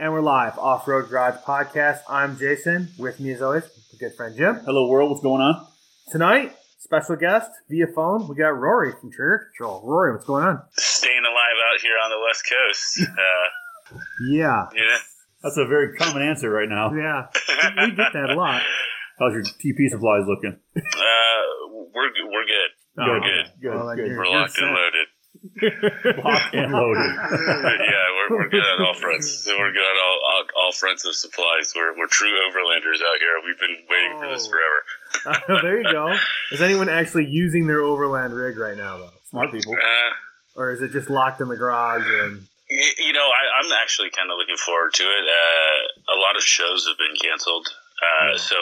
And we're live, Off Road Garage Podcast. I'm Jason. With me, as always, my good friend Jim. Hello, world. What's going on? Tonight, special guest via phone. We got Rory from Trigger Control. Rory, what's going on? Staying alive out here on the West Coast. Uh, Yeah, yeah. That's a very common answer right now. yeah. We get that a lot. How's your TP supplies looking? Uh, we're good. We're good. Oh, Good, good. good, Well, good. We're locked and loaded. Locked and loaded. yeah, we're, we're good on all fronts. We're good on all, all, all fronts of supplies. We're, we're true overlanders out here. We've been waiting for this Oh. forever. there you go. Is anyone actually using their overland rig right now, though? Smart people. Uh, Or is it just locked in the garage and you, you know, I, I'm actually kind of looking forward to it. Uh, a lot of shows have been canceled, uh, Yeah. so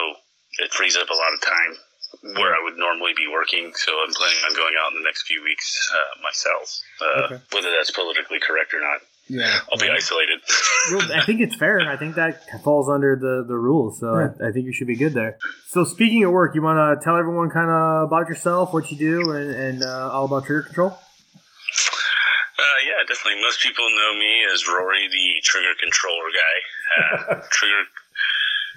it frees up a lot of time where I would normally be working. So I'm planning on going out in the next few weeks uh, myself. Uh, Okay. Whether that's politically correct or not, yeah? I'll be isolated. Well, I think it's fair. I think that falls under the, the rules, so I, I think you should be good there. So, speaking of work, you want to tell everyone kind of about yourself, what you do, and, and uh, all about trigger control? Uh, yeah, definitely. Most people know me as Rory, the trigger controller guy. Uh, trigger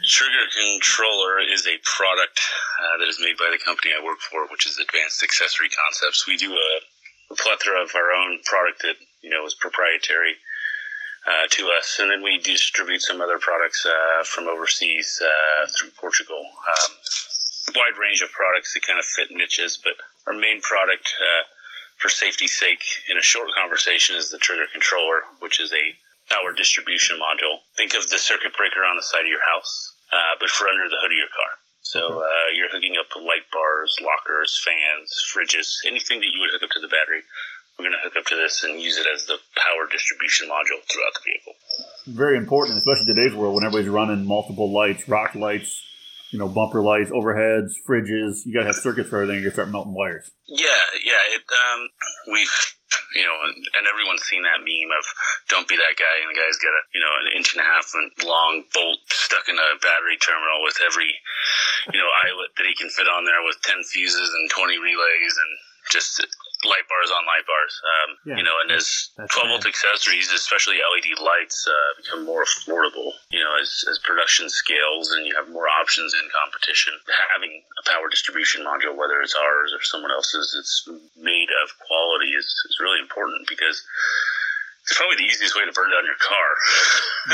Trigger Controller is a product uh, that is made by the company I work for, which is Advanced Accessory Concepts. We do a, a plethora of our own product that you know is proprietary uh, to us, and then we distribute some other products uh, from overseas uh, through Portugal. Um, wide range of products that kind of fit niches, but our main product. Uh, for safety's sake, in a short conversation, is the trigger controller, which is a power distribution module. Think of the circuit breaker on the side of your house, uh, but for under the hood of your car. So uh, you're hooking up light bars, lockers, fans, fridges, anything that you would hook up to the battery. We're going to hook up to this and use it as the power distribution module throughout the vehicle. Very important, especially today's world when everybody's running multiple lights, rock lights, you know, bumper lights, overheads, fridges. You got to have circuits for everything. You start melting wires. Yeah, yeah. It um, we've you know, and, and everyone's seen that meme of don't be that guy, and the guy's got a you know an inch and a half long bolt stuck battery terminal with every you know eyelet that he can fit on there with ten fuses and twenty relays and just light bars on light bars. Um, Yeah, you know, and as 12 volt accessories, especially LED lights, uh, become more affordable. You know, as, as production scales and you have more options in competition, having a power distribution module, whether it's ours or someone else's, it's made of quality is, is really important because it's probably the easiest way to burn down your car.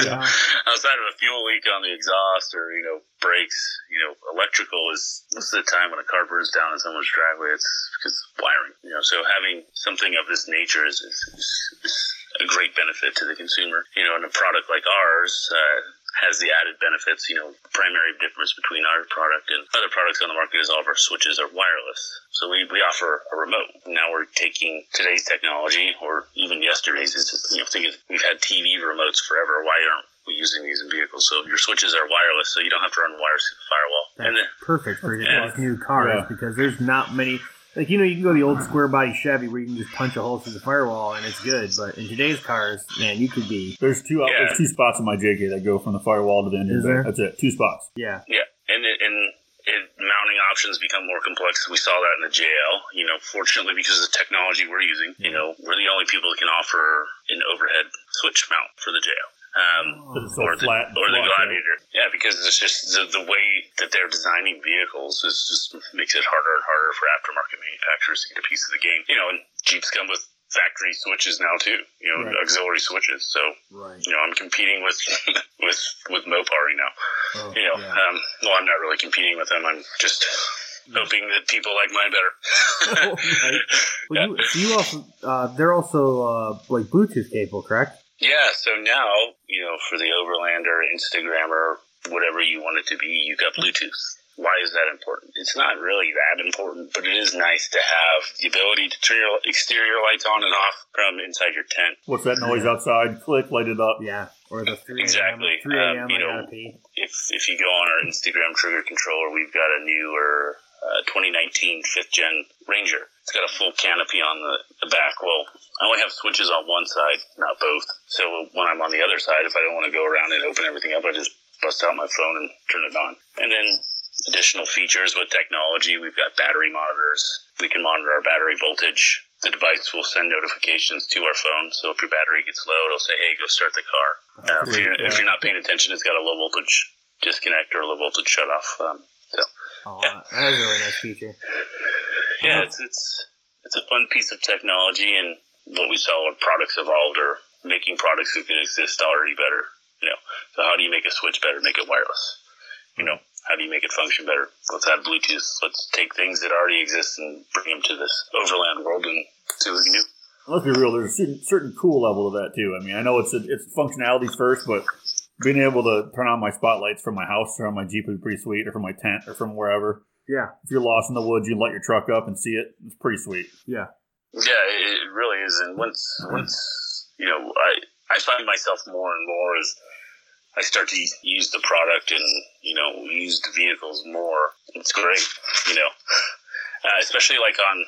Yeah. Outside of a fuel leak on the exhaust or, you know, brakes, you know, electrical is most of the time when a car burns down in someone's driveway, it's because of wiring. You know, so having something of this nature is, is, is, is a great benefit to the consumer. You know, and a product like ours, uh, has the added benefits. You know, the primary difference between our product and other products on the market is all of our switches are wireless. So we, we offer a remote. Now we're taking today's technology, or even yesterday's. Is you know, think of, we've had TV remotes forever. Why aren't we using these in vehicles? So your switches are wireless, so you don't have to run wires through the firewall. That's And then, perfect for Yeah. new cars Yeah. because there's not many. Like you know, you can go the old square body Chevy where you can just punch a hole through the firewall and it's good. But in today's cars, man, you could be There's two Yeah. there's two spots in my JK that go from the firewall to the engine. Is bay. there? That's it. Two spots. yeah, Yeah, and it, and it, mounting options become more complex. We saw that in the JL. You know, fortunately, because of the technology we're using, you know, we're the only people that can offer an overhead switch mount for the JL. Um, so or the, flat. or the right? Gladiator. Yeah, because it's just the, the way that they're designing vehicles is just makes it harder and harder for aftermarket manufacturers to get a piece of the game. You know, and Jeeps come with factory switches now too. You know, Right. auxiliary switches. So right. you know, I'm competing with with with Mopar now. Oh, You know, yeah. um, well, I'm not really competing with them. I'm just hoping that people like mine better. Right. Well, you, so you also uh, they're also uh, like Bluetooth capable, correct? Yeah, so now, you know, for the Overlander, Instagrammer, whatever you want it to be, you got Bluetooth. Why is that important? It's not really that important, but it is nice to have the ability to turn your exterior lights on and off from inside your tent. What's that noise outside? Click, light it up. Yeah, or the three Exactly. a.m. Three a.m. Um, you know. If if you go on our Instagram trigger controller, we've got a newer uh, 2019 fifth gen Ranger. It's got a full canopy on the, the back. Well, I only have switches on one side, not both. So when I'm on the other side, if I don't want to go around and open everything up, I just bust out my phone and turn it on. And then additional features with technology, we've got battery monitors. We can monitor our battery voltage the device will send notifications to our phone. So if your battery gets low, it'll say, "Hey, go start the car." Uh, if, you're, if you're not paying attention, it's got a low voltage disconnect or a low voltage shut off. Um, Oh, Yeah. that is a really nice feature. yeah, it's it's it's a fun piece of technology, and what we saw when products evolved or making products that can exist already better. You know, so how do you make a switch better? Make it wireless. You know, how do you make it function better? Let's add Bluetooth. Let's take things that already exist and bring them to this overland world and see what we can do. Let's be real. There's a certain, certain cool level of that too. I mean, I know it's it's functionality first, but being able to turn on my spotlights from my house or on my Jeep would be pretty sweet, or from my tent, or from wherever. Yeah, If you're lost in the woods, you can light your truck up and see it. It's pretty sweet. yeah, Yeah, it it really is. And once, once you know, I I find myself more and more as I start to use the product and you know use the vehicles more. It's great, you know, uh, especially like on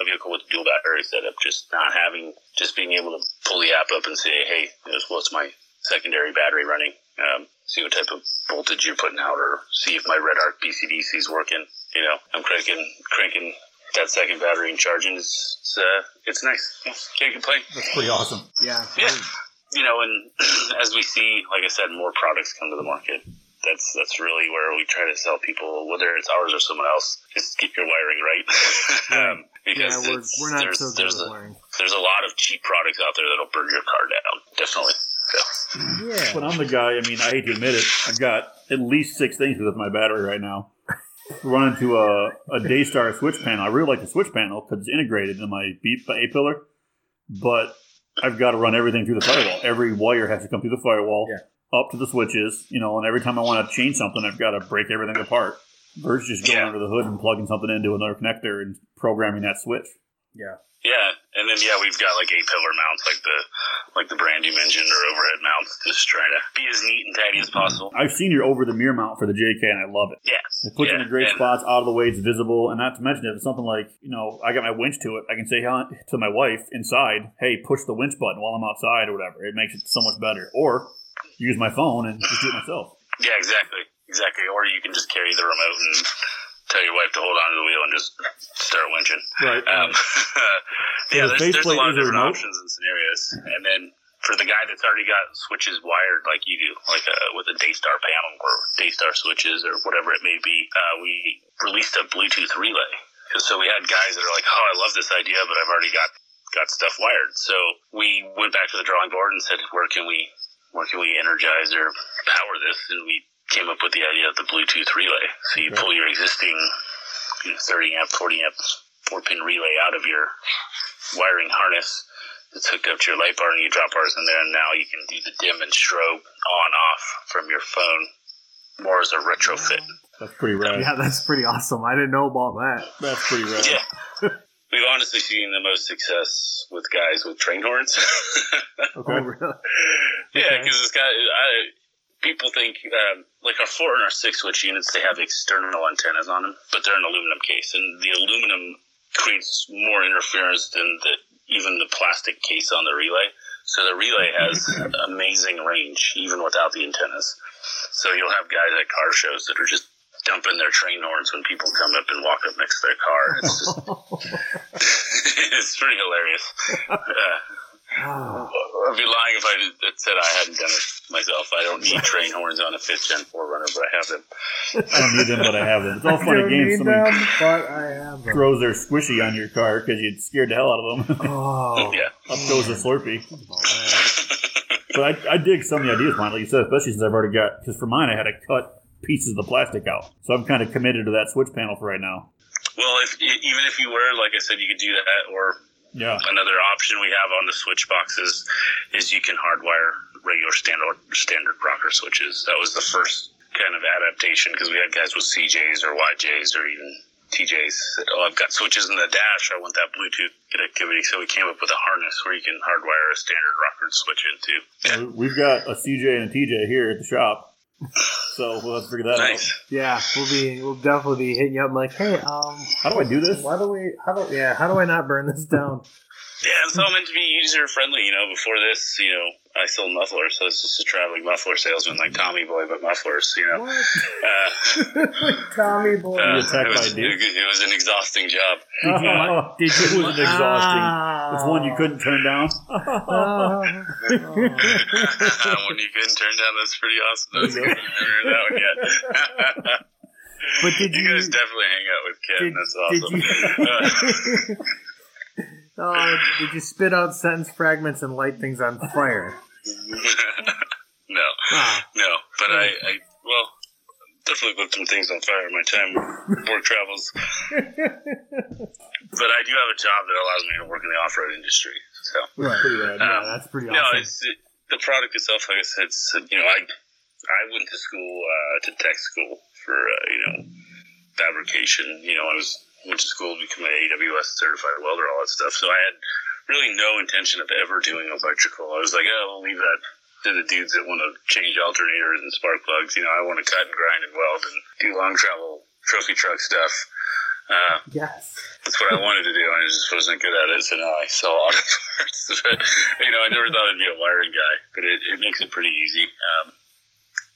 a vehicle with dual battery setup. Just not having, just being able to pull the app up and say, hey, here's what's my secondary battery running. Um, see what type of voltage you're putting out, or see if my Redarc BCDC is working. You know, I'm cranking cranking that second battery and charging. It's it's, uh, it's nice. Can't complain. That's pretty awesome. yeah. Yeah. You know, and as we see, like I said, more products come to the market. That's that's really where we try to sell people, whether it's ours or someone else, just keep your wiring right. um, Yeah, because we're, we're not there's, so good there's a, wiring. there's a lot of cheap products out there that'll burn your car down. Definitely. So, Yeah, But I'm the guy. I mean, I hate to admit it. I've got at least six things with my battery right now. Run into a, a Daystar switch panel. I really like the switch panel because it's integrated in my Jeep A pillar. But I've got to run everything through the firewall. Every wire has to come through the firewall, Yeah. up to the switches. You know, and every time I want to change something, I've got to break everything apart. Versus just going Yeah. under the hood and plugging something into another connector and programming that switch. yeah, yeah, and then yeah, we've got like a pillar mounts, like the like the brand you mentioned, or overhead mounts, just trying to be as neat and tidy as possible. I've seen your over the mirror mount for the JK, and I love it. Yeah, It puts yeah, you in the great and- spots, out of the way, it's visible, and not to mention if it's something like, you know, I got my winch to it, I can say to my wife inside, hey, push the winch button while I'm outside or whatever. It makes it so much better. Or use my phone and just do it myself. Yeah, exactly, exactly. Or you can just carry the remote and tell your wife to hold onto the wheel and just start winching. Right. Um, So yeah, the there's, there's a lot of different remote? options and scenarios. And then for the guy that's already got switches wired like you do, like a, with a Daystar panel or Daystar switches or whatever it may be, uh, we released a Bluetooth relay. So we had guys that are like, "Oh, I love this idea, but I've already got got stuff wired." So we went back to the drawing board and said, "Where can we where can we energize or power this?" And we came up with the idea of the Bluetooth relay. So you pull your existing you know, 30 amp, 40 amp, four pin relay out of your wiring harness. It's hooked up to your light bar, and you drop ours in there, and now you can do the dim and strobe on off from your phone, more as a retrofit. That's pretty rad. yeah. That's pretty awesome. I didn't know about that. That's pretty rad. Yeah. We've honestly seen the most success with guys with train horns. Okay. Oh, really? Yeah, because it's got I, people think um, like our four and our six switch units, they have external antennas on them, but they're an aluminum case, and the aluminum creates more interference than the even the plastic case on the relay. So the relay has amazing range even without the antennas. So you'll have guys at car shows that are just dumping their train horns when people come up and walk up next to their car. It's just it's pretty hilarious. Uh, I'd be lying if I did- said I hadn't done it myself. I don't need train horns on a 5th Gen 4Runner, but I have them. I don't need them, but I have them. It's all fun don't and games. need Somebody them, but I have them. throws their squishy on your car because you scared the hell out of them. Oh, Yeah. Up goes the Slurpee. Oh. But I, I dig some of the ideas, mine, like you said, especially since I've already got, because for mine I had to cut pieces of the plastic out. So I'm kind of committed to that switch panel for right now. Well, if even if you were, like I said, you could do that. Or Yeah. another option we have on the switch boxes is you can hardwire regular standard standard rocker switches. That was the first kind of adaptation because we had guys with CJs or YJs or even TJs said, "Oh, I've got switches in the dash. I want that Bluetooth connectivity." So we came up with a harness where you can hardwire a standard rocker switch into. We've got a CJ and a TJ here at the shop. So we'll have to figure that Nice. Yeah, we'll be we'll definitely be hitting you up like, hey, um. How do I do this? why do we? How do? Yeah, how do I not burn this down? Yeah, it's all meant to be user friendly. You know, before this, you know, I sold mufflers, so it's just a traveling muffler salesman like Tommy Boy, but mufflers. You know, uh, Tommy boy. uh, attacked it, by was, a it, it was an exhausting job. Did you? Oh, did you? it was exhausting. Ah. It's one you couldn't turn down. Ah. when you couldn't turn down, that's pretty awesome. That's There you. I that one yet. But did you you? guys definitely hang out with Ken. did, that's did awesome. Oh, did you spit out sentence fragments and light things on fire? no, Ah. no. But I, I, well, definitely put some things on fire in my time work travels. But I do have a job that allows me to work in the off-road industry. So Right. Pretty rad. Yeah, Um, that's pretty no, it's it, the product itself. Like I said, it's, you know, I I went to school uh, to tech school for uh, you know fabrication. You know, I was went to school to become an AWS certified welder, all that stuff. So I had really no intention of ever doing electrical. I was like, oh, we'll leave that to the dudes that want to change alternators and spark plugs. You know, I want to cut and grind and weld and do long travel trophy truck stuff. Uh, yes. that's what I wanted to do. I just wasn't good at it, so now I sell auto parts. But, you know, I never thought I'd be a wiring guy, but it, it makes it pretty easy um,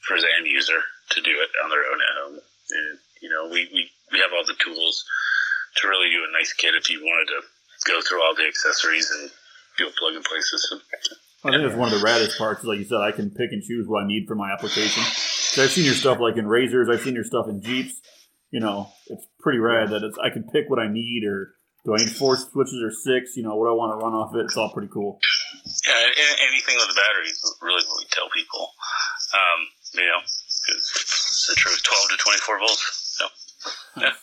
for the end user to do it on their own at home. And, you know, we, we, we have all the tools to really do a nice kit if you wanted to go through all the accessories and do a plug and play system. I think that's one of the raddest parts. Like you said, I can pick and choose what I need for my application. So I've seen your stuff like in razors. I've seen your stuff in Jeeps. You know, it's pretty rad that it's I can pick what I need, or do I need four switches or six? You know, what I want to run off it. It's all pretty cool. Yeah, anything with the batteries is really what we tell people. Um, you know, 'cause it's the truth, 12 to 24 volts. So, yeah.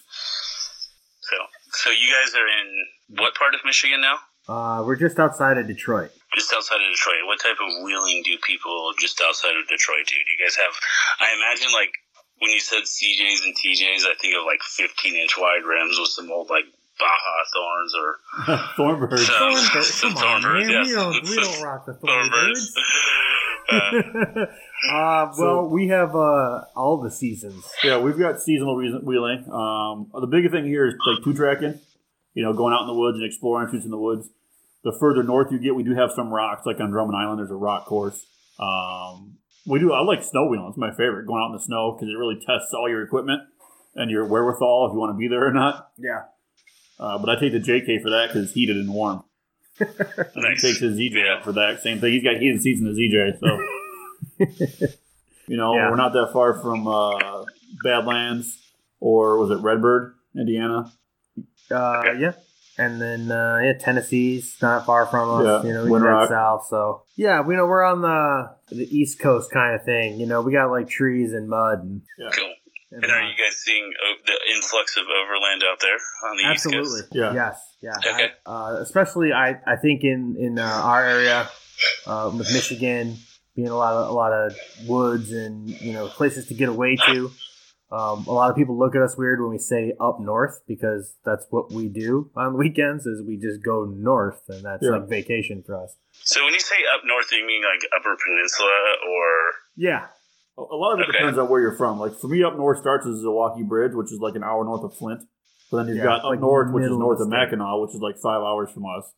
So, you guys are in what part of Michigan now? Uh, we're just outside of Detroit. Just outside of Detroit. What type of wheeling do people just outside of Detroit do? Do you guys have? I imagine like when you said CJs and TJs, I think of like 15 inch wide rims with some old like Baja Thorns or Thornbird. some, Thornbird- some Come on, Thornbirds. man. yes. We don't, we don't rock the Thornbirds. Thornbirds. Uh, well, we have uh, all the seasons. Yeah, we've got seasonal reason- wheeling. Um, the big thing here is like two tracking. You know, going out in the woods and exploring shoots in the woods. The further north you get, we do have some rocks. Like on Drummond Island, there's a rock course. Um, we do. I like snow wheeling. It's my favorite. Going out in the snow because it really tests all your equipment and your wherewithal if you want to be there or not. Yeah. Uh, but I take the JK for that because it's heated and warm. And Nice. he takes his ZJ Yeah. out for that same thing. He's got heated seats in the ZJ, so you know Yeah. we're not that far from uh, Badlands or was it Redbird, Indiana? Uh, yeah. And then uh, yeah, Tennessee's not far from us. Yeah, you know, we head south. So yeah, we know we're on the the East Coast kind of thing. You know, we got like trees and mud and, cool. And And are uh, you guys seeing the influx of overland out there on the East absolutely Coast? Yeah. yes yeah. Okay. I- uh, especially I I think in in uh, our area uh, with Michigan being a lot of a lot of woods and you know places to get away to. Um, a lot of people look at us weird when we say up north because that's what we do on weekends is we just go north and that's Yeah. like vacation for us. So when you say up north, you mean like Upper Peninsula or Yeah, A a lot of it Okay. depends on where you're from. Like for me, up north starts as Zilwaukee Bridge, which is like an hour north of Flint. But then you've Yeah, got up like north, which is north of of. Mackinac, which is like five hours from us.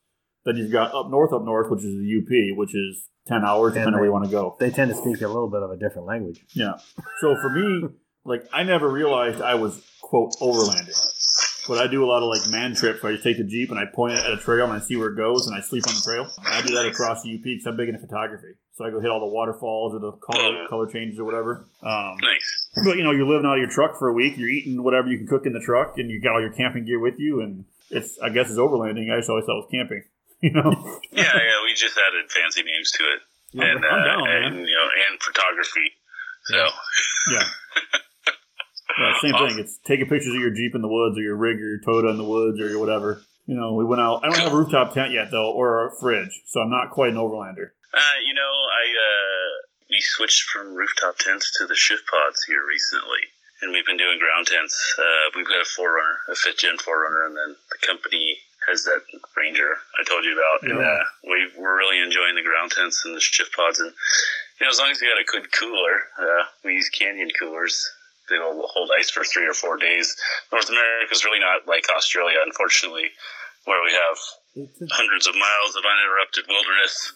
Then you've got up north, up north, which is the UP, which is ten hours, And depending on where you want to go. they tend to speak a little bit of a different language. Yeah. So for me, like I never realized I was quote overlanding. But I do a lot of like man trips where I just take the jeep and I point it at a trail and I see where it goes and I sleep on the trail. I do that across the UP because I'm big into photography. So I go hit all the waterfalls or the color color changes or whatever. Um, nice? but you know, you're living out of your truck for a week. You're eating whatever you can cook in the truck, and you got all your camping gear with you. And it's I guess it's overlanding. I just always thought it was camping. You know. Yeah, yeah. We just added fancy names to it, and uh, down, and you know, and photography. So Yeah. Yeah, same thing. It's taking pictures of your Jeep in the woods or your rig or your Toyota in the woods or your whatever. You know, we went out. I don't have a rooftop tent yet though, or a fridge, so I'm not quite an overlander. Uh, you know, I uh, we switched from rooftop tents to the Shiftpods here recently, and we've been doing ground tents. Uh, we've got a 4Runner, a fifth gen 4Runner, and then the company has that Ranger I told you about, and Yeah. uh, we we're really enjoying the ground tents and the Shiftpods, and you know, as long as you got a good cooler, uh, we use Canyon coolers. They'll hold ice for three or four days. North America is really not like Australia, unfortunately, where we have hundreds of miles of uninterrupted wilderness.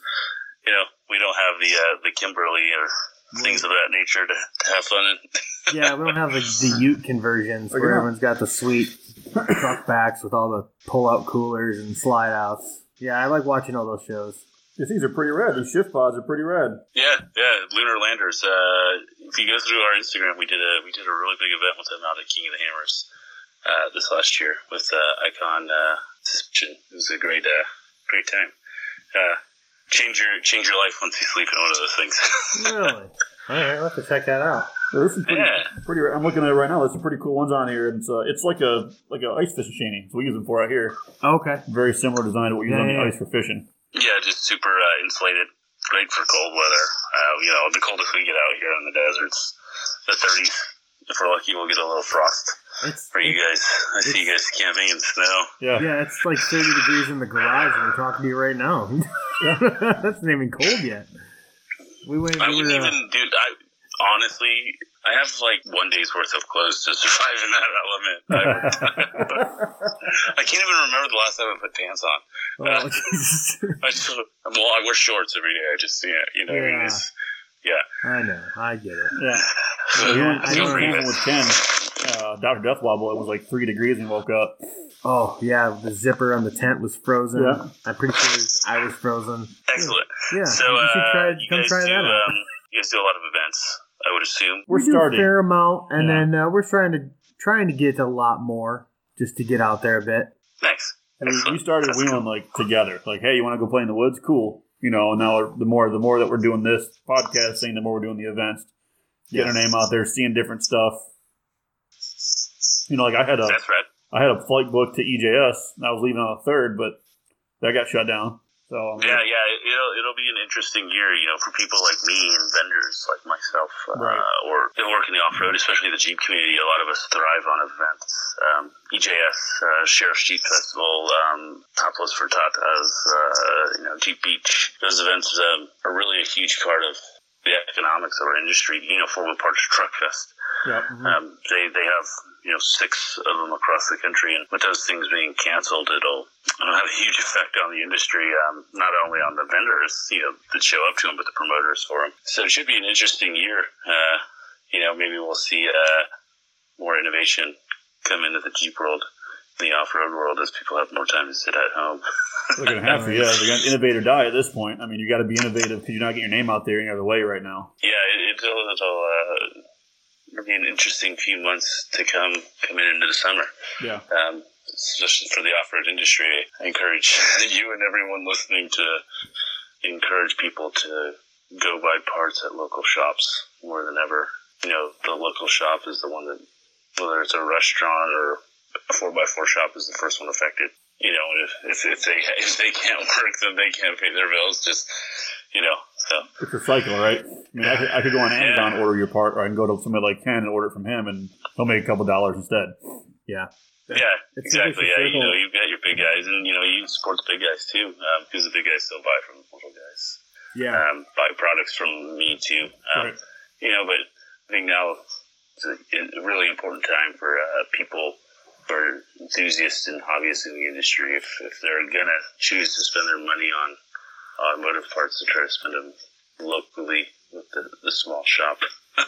You know, we don't have the uh, the Kimberley or things of that nature to, to have fun in. Yeah, we don't have the, the Ute conversions where everyone's got the sweet truck backs with all the pull out coolers and slide outs. Yeah, I like watching all those shows. These things are pretty red. These Shiftpods are pretty red. Yeah, yeah, lunar landers. Uh, if you go through our Instagram, we did a we did a really big event with them out at King of the Hammers uh, this last year with uh, Icon uh, Suspension. It was a great uh, great time. Change your change your life once you sleep in one of those things. Really? all right, I'll have to check that out. Yeah, There's some pretty, Yeah. pretty. I'm looking at it right now. There's some pretty cool ones on here. It's uh, it's like a like a ice fishing shanty. That's what we use them for out here. Okay. Very similar design to what we use Yeah, on the yeah, ice for fishing. yeah, just super uh, insulated, great for cold weather. Uh, you know, the coldest we get out here in the deserts, the 30s. If we're lucky, we'll get a little frost It's for you guys. I see you guys camping in snow. Yeah. yeah, it's like 30 degrees in the garage, and we're talking to you right now. That's not even cold yet. We went. I wouldn't uh, even, dude. I honestly, I have like one day's worth of clothes to survive in that element. I, I can't even remember the last time I put pants on. oh, Jesus. I just, well, I wear shorts every day. I just, yeah, you know, what I mean, Yeah. I know. I get it. Yeah. so, we Yeah, went, I we know. went camping with Ken, uh, Dr. Death Wobble. It was like three degrees and woke up. Oh yeah, the zipper on the tent was frozen. Yeah. I'm pretty sure I was frozen. excellent. Yeah, So, you should uh, try, you come guys try do, that out. um, you guys do a lot of events, I would assume. We're we do starting. a fair amount, and Yeah. then uh, we're trying to trying to get a lot more just to get out there a bit. Thanks. And we, we started That's wheeling like together. Like, hey, you want to go play in the woods? Cool. You know, and now the more the more that we're doing this podcast thing, the more we're doing the events, getting our name out there, seeing different stuff. You know, like I had a right. I had a flight booked to EJS. And I was leaving on a third, but that got shut down. So Yeah, yeah, it- it'll it'll be an interesting year, you know, for people like me and vendors like myself, uh, Right. or that work in the off road, especially the Jeep community. A lot of us thrive on events. Um, EJS, uh, Sheriff's Jeep Festival, um, Topless for Tatas, uh, you know, Jeep Beach. Those events um, are really a huge part of the economics of our industry. You know, Wheel Parts Truck Fest. yeah. Um, they they have you know six of them across the country, and with those things being canceled, it'll, it'll have a huge effect on the industry. Um, not only on the vendors, you know, that show up to them, but the promoters for them. So it should be an interesting year. Uh, you know, maybe we'll see uh, more innovation come into the Jeep world, the off-road world, as people have more time to sit at home. They're gonna have to. Yeah, they're gonna innovate or die at this point. I mean, you got to be innovative because you're not getting your name out there any other way right now. Yeah, it, it'll, it'll, uh, it'll be an interesting few months to come coming into the summer. Yeah. um, especially for the off-road industry. I encourage you and everyone listening to encourage people to go buy parts at local shops more than ever. You know, the local shop is the one that, whether it's a restaurant or a four by four shop, is the first one affected. You know, if, if, if they if they can't work, then they can't pay their bills. Just you know, so It's a cycle, right? I mean, I could, I could go on Amazon, order your part, or I can go to somebody like Ken and order it from him, and he'll make a couple dollars instead. Yeah. yeah, It's exactly. Yeah, you know, you've got your big guys, and you know, you support the big guys too, um, because the big guys still buy from the little guys. Yeah. um, buy products from me too. Um, Right. You know, but I think now it's a, a really important time for uh, people are enthusiasts and hobbyists in the industry. If, if they're gonna choose to spend their money on automotive parts, to try to spend them locally with the, the small shop.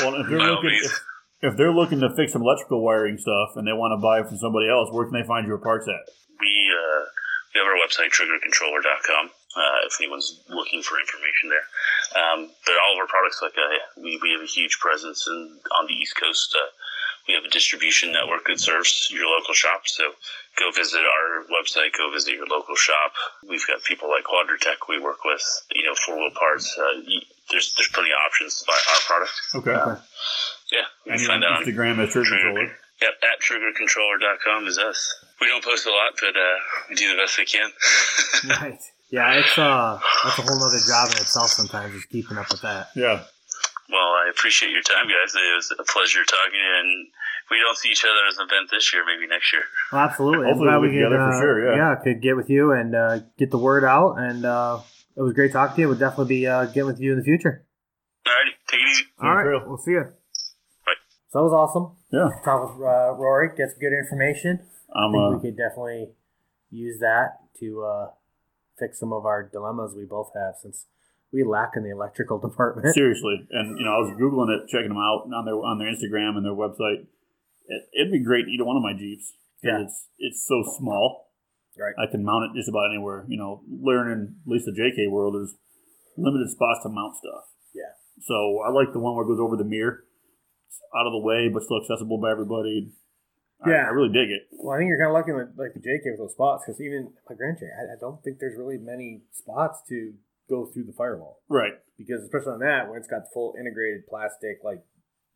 Well, if they're looking, if, if they're looking to fix some electrical wiring stuff and they want to buy it from somebody else, where can they find your parts at? we uh, we have our website triggercontroller.com uh, if anyone's looking for information there. Um, but all of our products, like uh, we we have a huge presence in on the East Coast. Uh, we have a distribution network that serves your local shop. So go visit our website. Go visit your local shop. We've got people like Quadratec we work with. You know, four wheel parts. Uh, there's there's plenty of options to buy our product. Okay. Okay. Yeah, you And can find on Instagram as Trigger. Controller. Yep, at triggercontroller.com is us. We don't post a lot, but uh, we do the best we can. Right. Yeah, it's uh that's a whole other job in itself sometimes just keeping up with that. Yeah. Well, I appreciate your time, guys. It was a pleasure talking, and if we don't see each other at an event this year, maybe next year. Well, absolutely. Hopefully we'll we get could, together for uh, sure, yeah. yeah, could get with you and uh, get the word out. And uh, it was great talking to you. We'll definitely be uh, getting with you in the future. Alrighty, take it easy. All right, Trail. we'll see you. Bye. So that was awesome. Yeah. Talk with uh, Rory, get some good information. I I'm think uh, we could definitely use that to uh, fix some of our dilemmas we both have since we lack in the electrical department. Seriously, and you know, I was googling it, checking them out on their on their Instagram and their website. It, it'd be great to either one of my Jeeps. Yeah. it's it's so small. Right. I can mount it just about anywhere. You know, learning at least the JK world, there's limited spots to mount stuff. Yeah. So I like the one where it goes over the mirror, it's out of the way but still accessible by everybody. Yeah. I really dig it. Well, I think you're kind of lucky with like the JK with those spots because even my Grand I, I don't think there's really many spots to go through the firewall Right. because especially on that when it's got the full integrated plastic like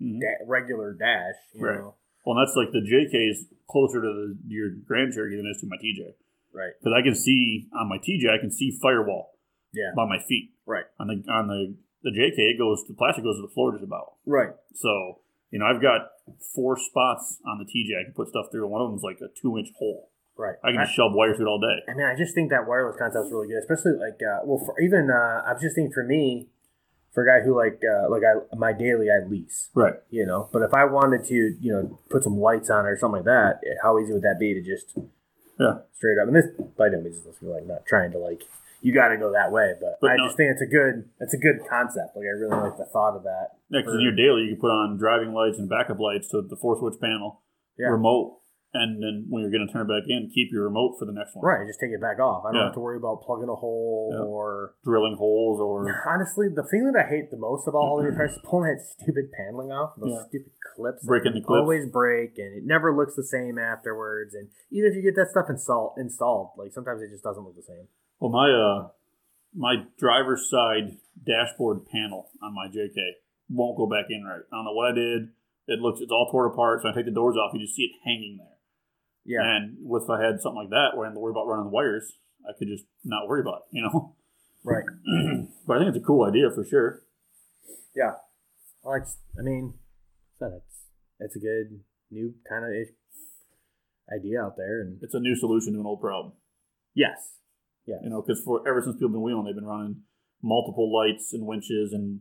Mhm. da- regular dash, you Right. know, Well, that's like the JK is closer to the, your Grand Cherokee than it is to my TJ. right? because I can see on my TJ, I can see firewall Yeah, by my feet. right, On the on the the JK, it goes the plastic goes to the floor just about. right. So you know, I've got four spots on the TJ I can put stuff through, and one of them's like a two inch hole. Right. I can just shove wire through it all day. I mean, I just think that wireless concept is really good, especially like, uh, well, for even uh, I was just thinking for me, for a guy who like, uh, like I my daily I lease, Right. you know. But if I wanted to, you know, put some lights on it or something like that, how easy would that be to just Yeah. straight up? And this by no means is like not trying to like you got to go that way, but, But I no- just think it's a good it's a good concept. Like I really like the thought of that. Yeah, because in your daily, you can put on driving lights and backup lights to the four switch panel, Yeah. remote, and then when you're going to turn it back in, keep your remote for the next one. Right, just take it back off. I don't Yeah. have to worry about plugging a hole Yeah. or Drilling holes or Honestly, the thing that I hate the most about all the repairs is pulling that stupid paneling off, those Yeah. stupid clips. Breaking the clips. Always break, and it never looks the same afterwards. And even if you get that stuff install, installed, like sometimes it just doesn't look the same. Well, my uh, my driver's side dashboard panel on my JK won't go back in right. I don't know what I did. It looks it's all torn apart. So I take the doors off, you just see it hanging there. Yeah, And with if I had something like that where I had to worry about running the wires, I could just not worry about it, you know. right. but I think it's a cool idea for sure. Yeah. Well, it's, I mean, it's it's a good new kind of idea out there, and It's a new solution to an old problem. yes, Yeah. You know, because for ever since people have been wheeling, they've been running multiple lights and winches and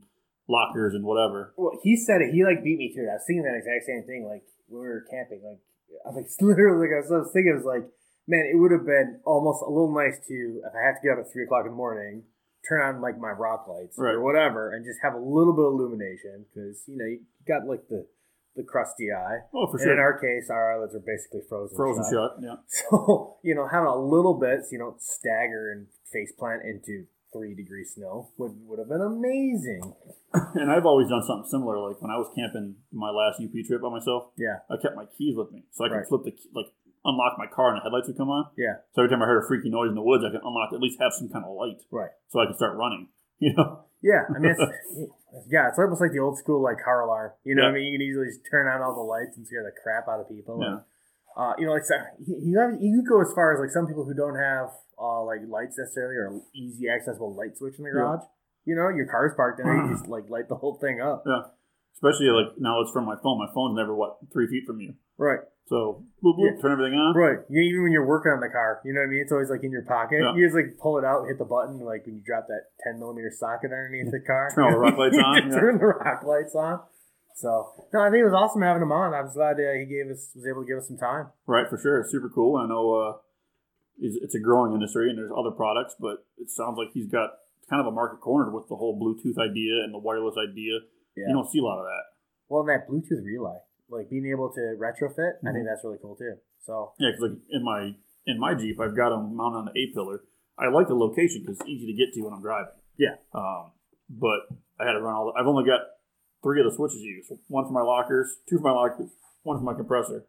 lockers and whatever. Well, he said it. He like beat me to it. I was thinking that exact same thing. Like when we were camping, like I was like literally, like I was, thinking, it was like, man, it would have been almost a little nice to if I had to get up at three o'clock in the morning, turn on like my rock lights Right. or whatever, and just have a little bit of illumination because you know you got like the the crusty eye. Oh, for And in our case, our eyelids are basically frozen. Frozen shut. shut. Yeah. So, you know, having a little bit so you don't stagger and face plant into three degree snow would, would have been amazing. And I've always done something similar. Like when I was camping my last UP trip by myself, Yeah. I kept my keys with me, so I could Right. flip the key, like unlock my car and the headlights would come on. Yeah. So every time I heard a freaky noise in the woods, I could unlock at least have some kind of light, Right. so I could start running. You know. Yeah. I mean, it's, yeah, it's almost like the old school, like car alarm. You know what I mean? You can easily just turn on all the lights and scare the crap out of people. Yeah. And, uh, you know, like, you, you, have, you go as far as like some people who don't have uh, like lights necessarily or easy accessible light switch in the Yeah. garage. You know, your car's parked in there, you just like light the whole thing up. Yeah. Especially like now it's from my phone. My phone's never what three feet from you, Right. so boop, boop, Yeah. turn everything on. Right. You, even when you're working on the car, you know what I mean? It's always like in your pocket. Yeah. You just like pull it out, hit the button, like when you drop that 10 millimeter socket underneath the car. Turn all the rock lights on, yeah. Turn the rock lights on. So, no, I think it was awesome having him on. I was glad uh, he gave us was able to give us some time. Right, for sure. Super cool. I know uh, it's, it's a growing industry and there's other products, but it sounds like he's got kind of a market cornered with the whole Bluetooth idea and the wireless idea. Yeah. You don't see a lot of that. Well, and that Bluetooth relay, like being able to retrofit, I Mhm. think that's really cool too. So, Yeah, because like in my in my Jeep, I've got them mounted on the A pillar. I like the location because it's easy to get to when I'm driving. Yeah. Um, but I had to run all. The, I've only got three of the switches used. One for my lockers, two for my lockers, one for my compressor.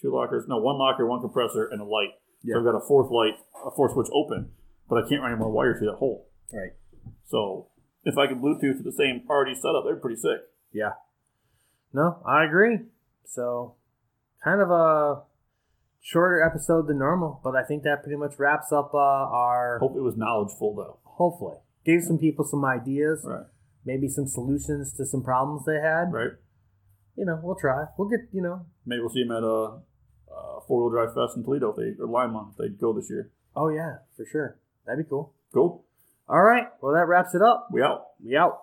Two lockers, no, one locker, one compressor, and a light. Yeah. So I've got a fourth light, a fourth switch open, but I can't run any more wire through that hole. right. So if I could Bluetooth to the same already setup, they're pretty sick. Yeah. No, I agree. So, kind of a shorter episode than normal, but I think that pretty much wraps up uh, our. Hope it was knowledgeful though. hopefully gave some people some ideas Right. maybe some solutions to some problems they had Right. you know we'll try we'll get you know Maybe we'll see them at a, uh four wheel drive fest in Toledo if they or Lima if they go this year. oh yeah for sure that'd be cool Cool. all right well that wraps it up We out. we out